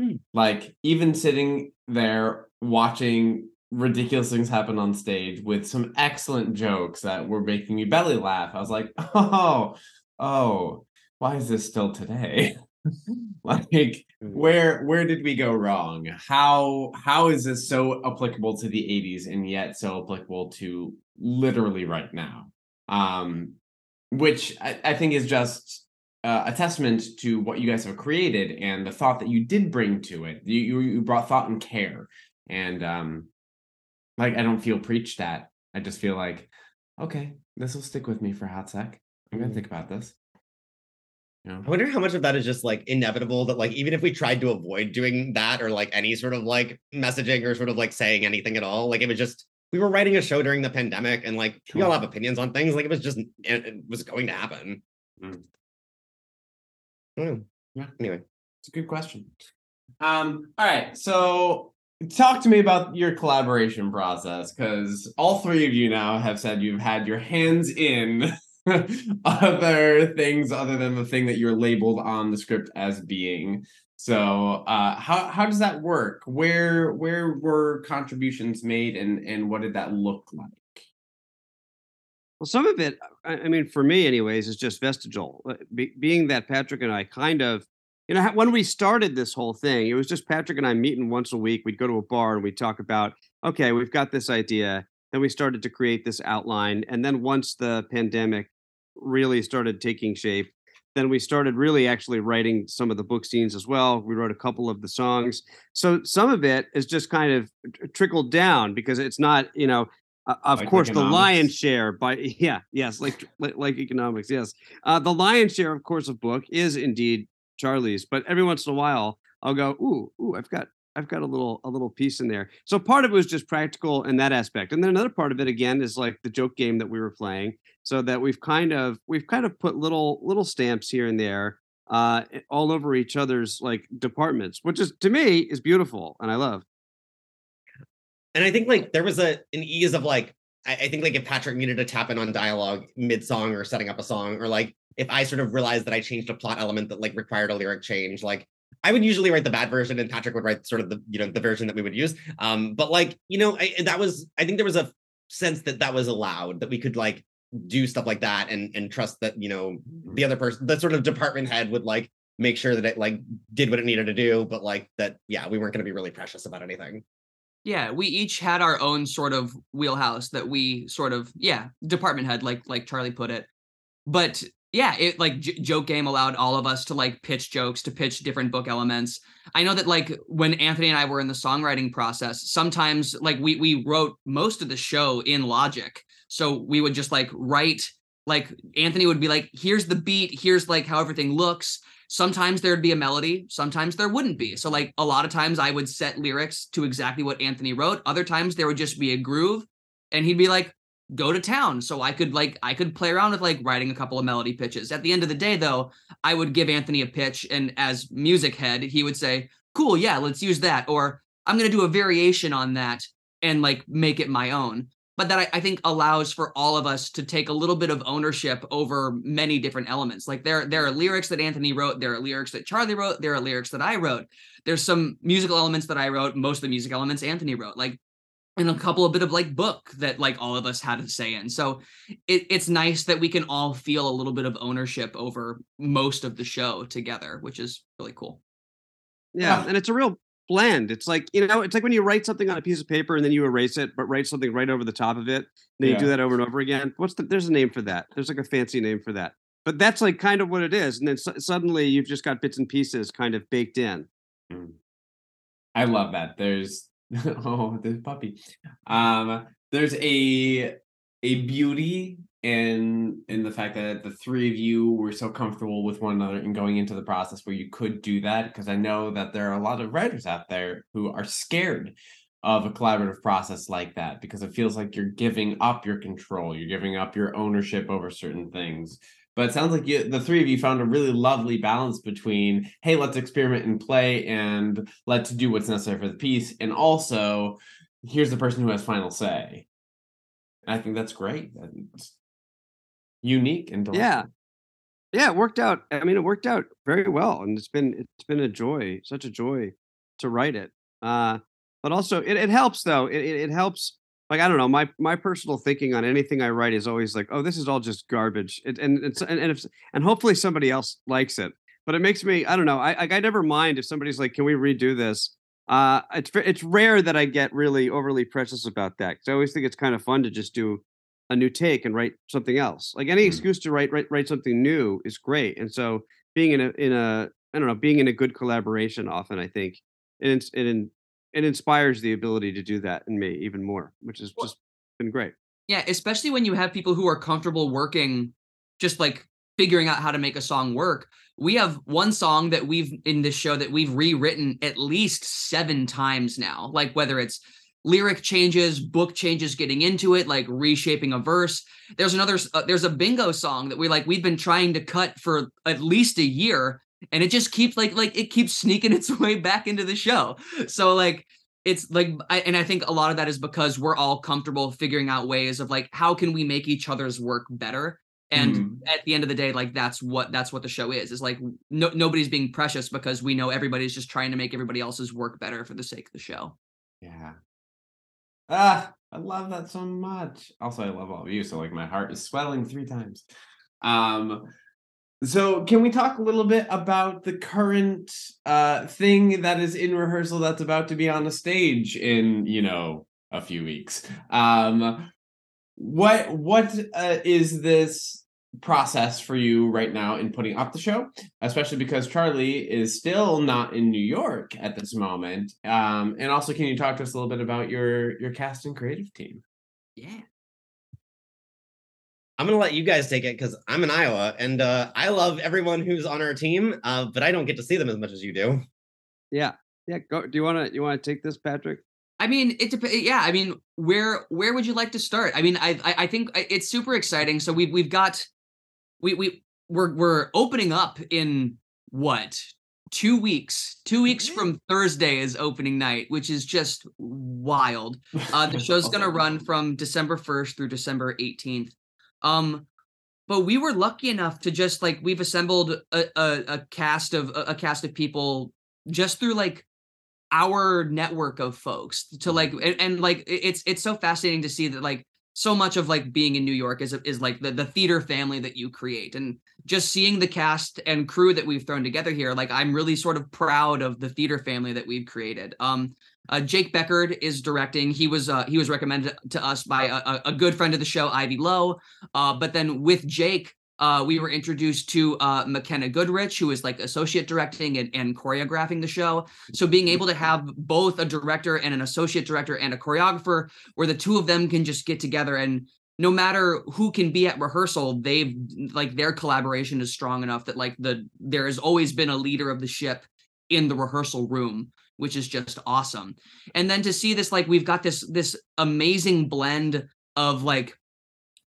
Hmm. Like even sitting there watching ridiculous things happen on stage with some excellent jokes that were making me belly laugh. I was like, oh, oh, why is this still today? like where where did we go wrong? How how is this so applicable to the 80s and yet so applicable to literally right now? Um which i, I think is just uh, a testament to what you guys have created and the thought that you did bring to it. You you, brought thought and care. And um like i don't feel preached at. I just feel like okay this will stick with me for a hot sec. I'm gonna Mhm. think about this know? I wonder how much of that is just like inevitable that like even if we tried to avoid doing that or like any sort of like messaging or sort of like saying anything at all, like it was just we were writing a show during the pandemic and like we all have opinions on things. Like it was just it, it was going to happen. Mm. Yeah. Anyway, It's a good question. Um, all right, so talk to me about your collaboration process because all three of you now have said you've had your hands in other things other than the thing that you're labeled on the script as being. So, uh, how how does that work? Where where were contributions made, and and what did that look like? Well, some of it, I, mean, for me, anyways, is just vestigial. Uh, Be, being that Patrick and I kind of, you know, when we started this whole thing, it was just Patrick and I meeting once a week. We'd go to a bar and we'd talk about, okay, we've got this idea. Then we started to create this outline. And then once the pandemic really started taking shape, then we started really actually writing some of the book scenes as well. We wrote a couple of the songs. So some of it is just kind of trickled down because it's not, you know, uh, of Like course, the lion's share by yeah, yes, like like, like economics, yes. Uh, the lion's share, of course, of book is indeed Charlie's, but every once in a while, I'll go, ooh, ooh, I've got I've got a little a little piece in there. So part of it was just practical in that aspect, and then another part of it again is like the joke game that we were playing, so that we've kind of we've kind of put little little stamps here and there uh all over each other's like departments which is to me is beautiful and i love and I think like there was a an ease of like I, I think like if Patrick needed to tap in on dialogue mid song or setting up a song, or like if I sort of realized that I changed a plot element that like required a lyric change, like I would usually write the bad version and Patrick would write sort of the you know the version that we would use. Um, but like you know I, that was I think there was a sense that that was allowed that we could like do stuff like that and and trust that you know the other person the sort of department head would like make sure that it like did what it needed to do, but like that yeah we weren't going to be really precious about anything. Yeah, we each had our own sort of wheelhouse that we sort of yeah department head like like Charlie put it, but yeah, it like j- joke game allowed all of us to like pitch jokes to pitch different book elements. I know that like when Anthony and I were in the songwriting process, sometimes like we we wrote most of the show in Logic, so we would just like write like Anthony would be like, here's the beat, here's like how everything looks. Sometimes there'd be a melody sometimes there wouldn't be. So like a lot of times i would set lyrics to exactly what anthony wrote. Other times there would just be a groove and he'd be like go to town so i could like i could play around with like writing a couple of melody pitches at the end of the day though i would give anthony a pitch and as music head he would say cool yeah let's use that or i'm going to do a variation on that and like make it my own but that I, I, think allows for all of us to take a little bit of ownership over many different elements. Like there, there are lyrics that Anthony wrote, there are lyrics that Charlie wrote, there are lyrics that I wrote. There's some musical elements that I wrote, most of the music elements Anthony wrote. Like and a couple of bit of like book that like all of us had to say in. So it, it's nice that we can all feel a little bit of ownership over most of the show together, which is really cool. Yeah, and it's a real blend. It's like, you know, it's like when you write something on a piece of paper and then you erase it, but write something right over the top of it. Then yeah. you do that over and over again. What's the, there's a name for that. There's like a fancy name for that. But that's like kind of what it is. And then suddenly you've just got bits and pieces kind of baked in. Mm. I love that. There's oh, the puppy. Um, there's a a beauty in in the fact that the three of you were so comfortable with one another and going into the process where you could do that because I know that there are a lot of writers out there who are scared of a collaborative process like that because it feels like you're giving up your control, you're giving up your ownership over certain things. But it sounds like you, the three of you found a really lovely balance between, hey, let's experiment and play, and let's do what's necessary for the piece, and also here's the person who has final say. I think that's great. That's unique and delightful. yeah, yeah, it worked out. I mean, it worked out very well, and it's been it's been a joy, such a joy to write it. Uh, but also, it, it helps though. It, it, it helps like I don't know, my my personal thinking on anything I write is always like, oh, this is all just garbage, it, and it's and, and if and hopefully somebody else likes it. But it makes me, I don't know, I I never mind if somebody's like, can we redo this? Uh, it's it's rare that I get really overly precious about that because I always think it's kind of fun to just do a new take and write something else. Like any mm-hmm. excuse to write write write something new is great, and so being in a in a I don't know, being in a good collaboration often I think it it it inspires the ability to do that in me even more, which has just been great. Yeah, especially when you have people who are comfortable working just like figuring out how to make a song work. We have one song that we've in this show that we've rewritten at least 7 times now. Like whether it's lyric changes, book changes getting into it, like reshaping a verse. There's another uh, there's a bingo song that we like we've been trying to cut for at least a year and it just keeps like like it keeps sneaking its way back into the show. So like it's like I, and i think a lot of that is because we're all comfortable figuring out ways of like how can we make each other's work better? And mm. at the end of the day like that's what that's what the show is is like no, nobody's being precious because we know everybody's just trying to make everybody else's work better for the sake of the show. Yeah. Ah i love that so much. Also i love all of you so like my heart is swelling three times. Um so, can we talk a little bit about the current uh, thing that is in rehearsal that's about to be on the stage in, you know, a few weeks? Um, what what uh, is this process for you right now in putting up the show, especially because Charlie is still not in New York at this moment? Um, and also, can you talk to us a little bit about your your cast and creative team? Yeah. I'm gonna let you guys take it because I'm in Iowa and uh, I love everyone who's on our team, uh, but I don't get to see them as much as you do. Yeah, yeah. Go. Do you want to? You want to take this, Patrick? I mean, it depends. Yeah, I mean, where where would you like to start? I mean, I I, I think it's super exciting. So we've we've got we we we're we're opening up in what two weeks two weeks from thursday is opening night which is just wild uh the show's gonna run from december 1st through december 18th um, but we were lucky enough to just like we've assembled a, a, a cast of a, a cast of people just through like our network of folks to like and, and, like it's it's so fascinating to see that like so much of like being in New York is is like the, the theater family that you create and just seeing the cast and crew that we've thrown together here like I'm really sort of proud of the theater family that we've created. Um uh, Jake Beckard is directing. He was uh, he was recommended to us by a, a good friend of the show, Ivy Lowe. Uh, but then with Jake, uh, we were introduced to uh, McKenna Goodrich, who is like associate directing and, and choreographing the show. So being able to have both a director and an associate director and a choreographer, where the two of them can just get together and no matter who can be at rehearsal, they've like their collaboration is strong enough that like the there has always been a leader of the ship in the rehearsal room which is just awesome. And then to see this, like we've got this this amazing blend of like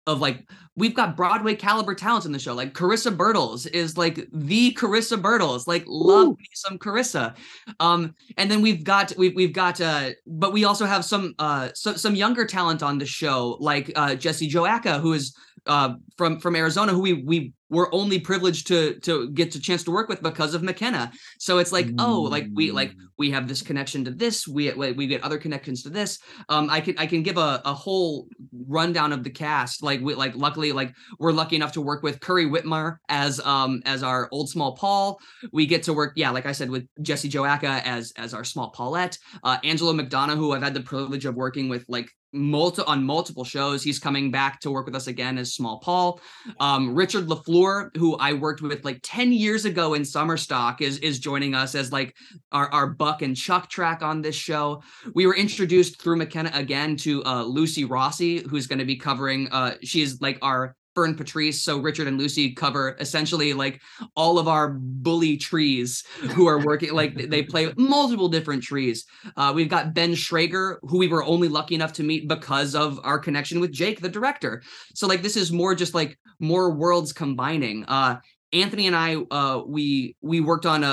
of like we've got Broadway caliber talents in the show. Like Carissa Bertles is like the Carissa Bertles. Like love me some Carissa. Um, and then we've got we've we've got uh, but we also have some uh so, some younger talent on the show, like uh Jesse Joaca, who is uh from from Arizona, who we we were only privileged to to get a chance to work with because of McKenna. So it's like, oh, like we like Mm. we have this connection to this, we we get other connections to this. Um, I can I can give a, a whole rundown of the cast. Like we like luckily like we're lucky enough to work with Curry Whitmer as um as our old small Paul. We get to work, yeah, like I said, with Jesse Joaca as as our small Paulette. Uh, Angelo McDonough, who I've had the privilege of working with like multi on multiple shows. He's coming back to work with us again as small Paul. Um, Richard LaFleur, who I worked with like 10 years ago in Summerstock, is is joining us as like our, our Buck and Chuck track on this show. We were introduced through McKenna again to uh, Lucy Rossi, who's going to be covering. Uh, she's like our Fern Patrice. So Richard and Lucy cover essentially like all of our bully trees who are working. like they play multiple different trees. Uh, we've got Ben Schrager, who we were only lucky enough to meet because of our connection with Jake, the director. So like this is more just like more worlds combining. Uh, Anthony and I, uh, we we worked on a,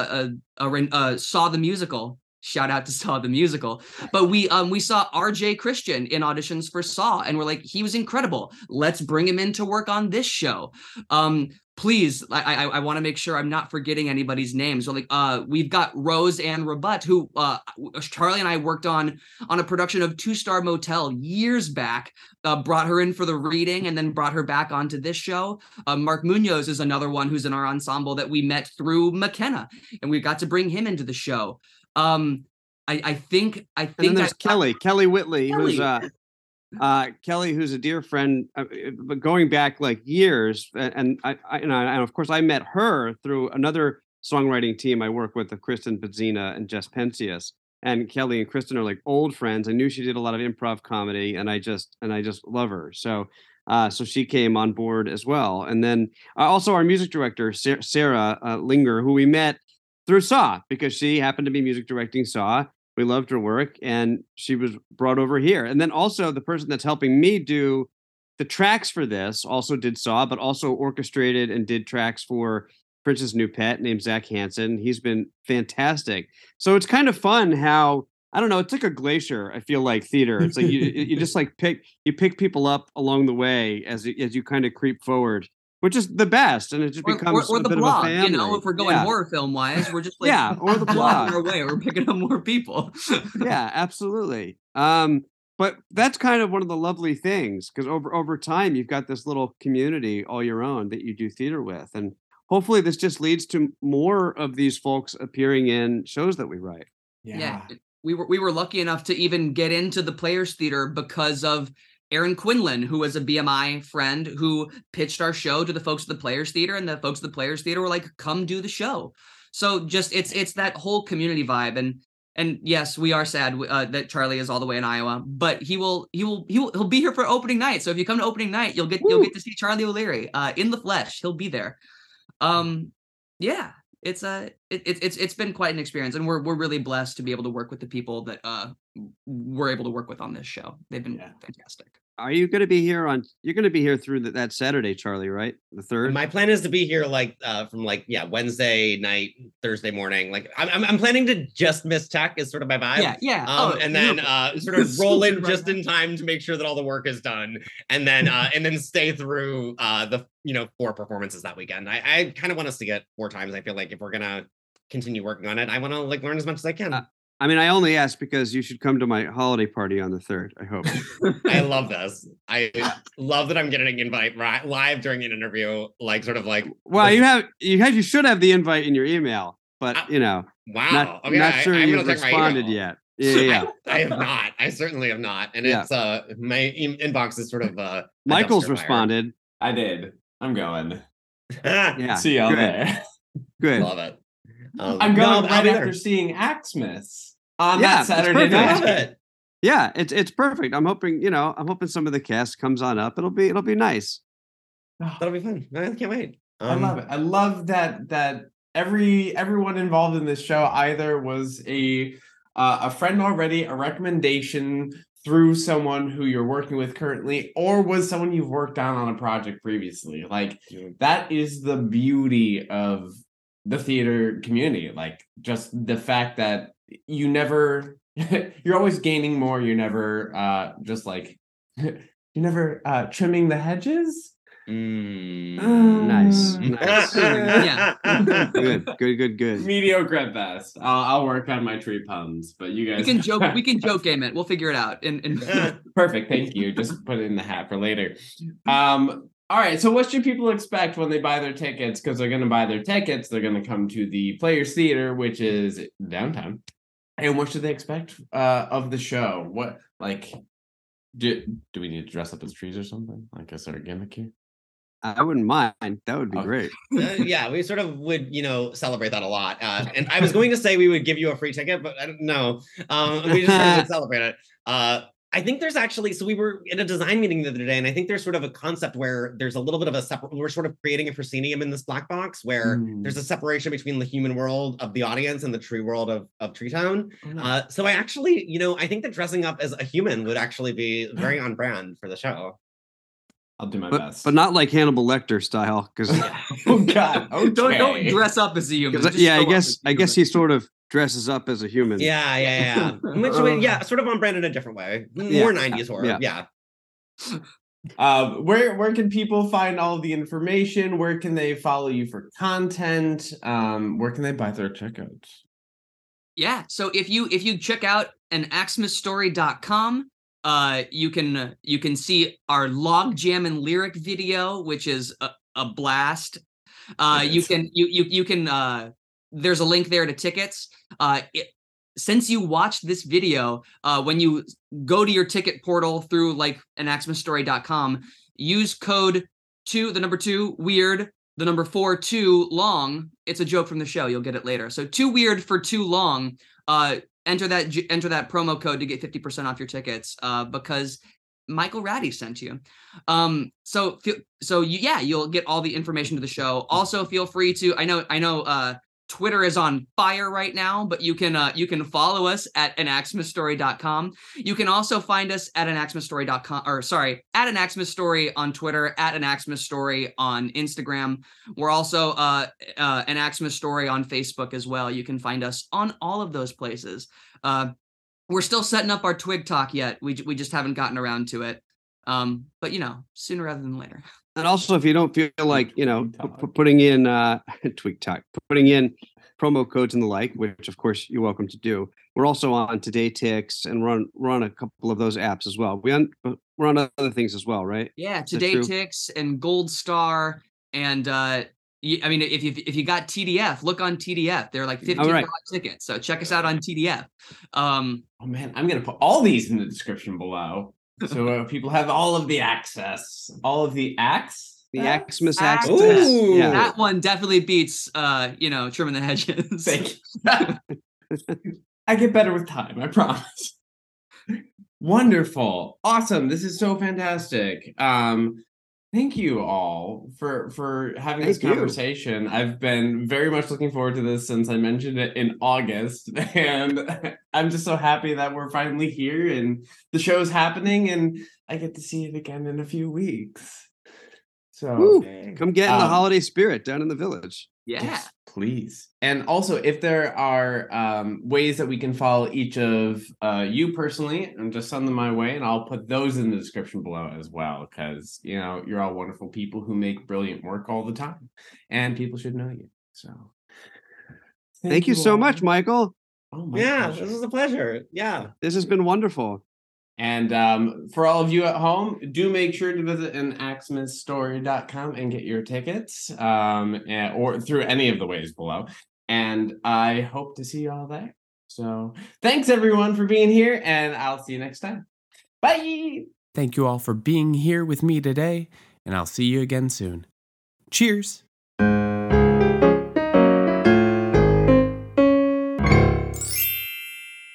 a, a, ren- uh, saw the musical. Shout out to Saw the musical, but we um we saw R.J. Christian in auditions for Saw, and we're like he was incredible. Let's bring him in to work on this show. Um, please, I I, I want to make sure I'm not forgetting anybody's names. So like uh we've got Rose Ann Rabutt, who uh Charlie and I worked on on a production of Two Star Motel years back. Uh, brought her in for the reading and then brought her back onto this show. Uh, Mark Munoz is another one who's in our ensemble that we met through McKenna, and we got to bring him into the show. Um, I, I think I And then think there's I, Kelly, Kelly Whitley, who's uh, uh, Kelly, who's a dear friend, uh, but going back like years, and I, I, and, I, and of course, I met her through another songwriting team I work with, of Kristen Pizzina and Jess Pensius. And Kelly and Kristen are like old friends. I knew she did a lot of improv comedy, and I just and I just love her. So, uh, so she came on board as well. And then uh, also our music director Sa- Sarah uh, Linger, who we met through Saw because she happened to be music directing Saw. We loved her work, and she was brought over here. And then also the person that's helping me do the tracks for this also did Saw, but also orchestrated and did tracks for Prince's New Pet named Zach Hansen. He's been fantastic. So it's kind of fun how I don't know. It's like a glacier. I feel like theater. It's like you you just like pick you pick people up along the way as as you kind of creep forward, which is the best, and it just or, becomes or, or a the bit blog. of a family. You know, if we're going yeah. horror film wise, we're just like Yeah, or the blogging blog. our way. We're picking up more people. yeah, absolutely. Um, but that's kind of one of the lovely things because over over time you've got this little community all your own that you do theater with, and hopefully this just leads to more of these folks appearing in shows that we write. yeah. we were we were lucky enough to even get into the Players Theater because of Aaron Quinlan, who was a BMI friend who pitched our show to the folks at the Players Theater, and the folks at the Players Theater were like, "Come do the show." So just it's it's that whole community vibe, and and yes, we are sad uh, that Charlie is all the way in Iowa, but he will he will he will he'll be here for opening night. So if you come to opening night, you'll get you'll get to see Charlie O'Leary uh, in the flesh. He'll be there. Um, yeah, it's uh it, it, it's it's been quite an experience and we're we're really blessed to be able to work with the people that uh we're able to work with on this show they've been Yeah. fantastic Are you going to be here on? You're going to be here through the, that Saturday, Charlie, right? The third. My plan is to be here like uh from like yeah Wednesday night, Thursday morning. Like I'm I'm, I'm planning to just miss tech is sort of my vibe. yeah yeah Um, oh, and then you're- uh, sort of roll in just in time to make sure that all the work is done, and then uh, and then stay through uh, the you know four performances that weekend. I, I kind of want us to get four times. I feel like if we're gonna continue working on it, I want to like learn as much as I can. Uh, I mean, I only asked because you should come to my holiday party on the third. I hope. I love this. I love that I'm getting an invite ri- live during an interview, like sort of like Well, This- you have you have you should have the invite in your email, but Uh, you know, wow. not, okay, not sure I'm you've gonna check my responded yet. Yeah, yeah. yeah. I, I have not. I certainly have not. And Yeah. it's uh my e- inbox is sort of uh Michael's dumpster fire. responded. I did. I'm going. Yeah, See y'all good, there. Good. Love it. Um, I'm going I'll right after seeing Axmas on Yeah, that Saturday perfect. Night. it. Yeah, it's it's perfect. I'm hoping you know. I'm hoping some of the cast comes on up. It'll be it'll be nice. That'll be fun. I can't wait. I Um, love it. I love that that every everyone involved in this show either was a uh, a friend already, a recommendation through someone who you're working with currently or was someone you've worked on on a project previously. Like that is the beauty of the theater community. Like just the fact that you never you're always gaining more. You're never uh just like you're never uh trimming the hedges. Mm. Nice, Mm. nice. Yeah. good, good, good, good. Mediocre at best. I'll, I'll work on my tree puns, but you guys We can joke. We can joke game it. We'll figure it out. And, and Perfect. Thank you. Just put it in the hat for later. Um, all right. So, what should people expect when they buy their tickets? Because they're going to buy their tickets. They're going to come to the Players Theater, which is downtown. And what should they expect uh, of the show? What like do do we need to dress up as trees or something? Like, is there a gimmick here? I wouldn't mind. That would be Oh. great. Uh, yeah, we sort of would, you know, celebrate that a lot. Uh, and I was going to say we would give you a free ticket, but I don't know. Um, we just sort of celebrate it. Uh, I think there's actually so we were in a design meeting the other day, and I think there's sort of a concept where there's a little bit of a separate. We're sort of creating a proscenium in this black box where Mm. there's a separation between the human world of the audience and the tree world of of Tree Town. No. Uh, so I actually, you know, I think that dressing up as a human would actually be very on brand for the show. I'll do my But best. but not like Hannibal Lecter style, because oh God. Okay. don't don't dress up as a human. yeah, I guess as a I guess he sort of dresses up as a human. Yeah, yeah, yeah. Which, way- yeah, sort of on brand in a different way. Yeah, More 90s horror. yeah. Yeah. Um, where where can people find all the information? Where can they follow you for content? Um, where can they buy their tickets? Yeah. So if you if you check out an axmasstory.com, uh you can you can see our log jam and lyric video, which is a, a blast. Uh you can you you you can uh there's a link there to tickets. Uh it, since you watched this video, uh when you go to your ticket portal through like an axmasstory.com, use code two, the number two, weird, the number four, too long. It's a joke from the show. You'll get it later. So too weird for too long. Uh, enter that enter that promo code to get fifty percent off your tickets. Uh, because Michael Ratty sent you. Um, so so you, yeah, you'll get all the information to the show. Also, feel free to. I know I know. Uh, Twitter is on fire right now, but you can uh, you can follow us at anaxmasstory.com. You can also find us at anaxmasstory.com or sorry, at an Axmas on Twitter, at an Axmas on Instagram. We're also uh, uh, on Facebook as well. You can find us on all of those places. Uh, we're still setting up our Twig talk yet. We we just haven't gotten around to it. Um, but you know, sooner rather than later. And also, if you don't feel like you know Tweak pu- talk. pu- putting in uh, tweak talk, putting in promo codes and the like, which of course you're welcome to do. We're also on TodayTix, and we're on we're on a couple of those apps as well. We on we're on other things as well, right? Yeah, Today? Ticks and Goldstar and uh y- I mean if you if you got TDF, look on TDF. They're like 15 right. tickets. So check us out on TDF. Um Oh man, I'm gonna put all these in the description below, so uh, people have all of the access, all of the acts. The Axmas Ax- Access. Ooh. Yeah. that one definitely beats uh, you know, trimming the hedges. Thank you. I get better with time, I promise. Wonderful. Awesome. This is so fantastic. Um thank you all for for having this Thank you. conversation. I've been very much looking forward to this since I mentioned it in August and I'm just so happy that we're finally here and the show's happening and I get to see it again in a few weeks. So Woo. Come get in the Um, holiday spirit down in the village. Yeah. Yes, please. And also, if there are um, ways that we can follow each of uh, you personally, and just send them my way, and I'll put those in the description below as well, because you know you're all wonderful people who make brilliant work all the time, and people should know you. So, Thank, you so much, Michael. Oh my Yeah, pleasure. this is a pleasure. Yeah. This has been wonderful. And um, for all of you at home, do make sure to visit an and get your tickets, um, and, or through any of the ways below. And I hope to see you all there. So thanks everyone for being here, and I'll see you next time. Bye. Thank you all for being here with me today, and I'll see you again soon. Cheers!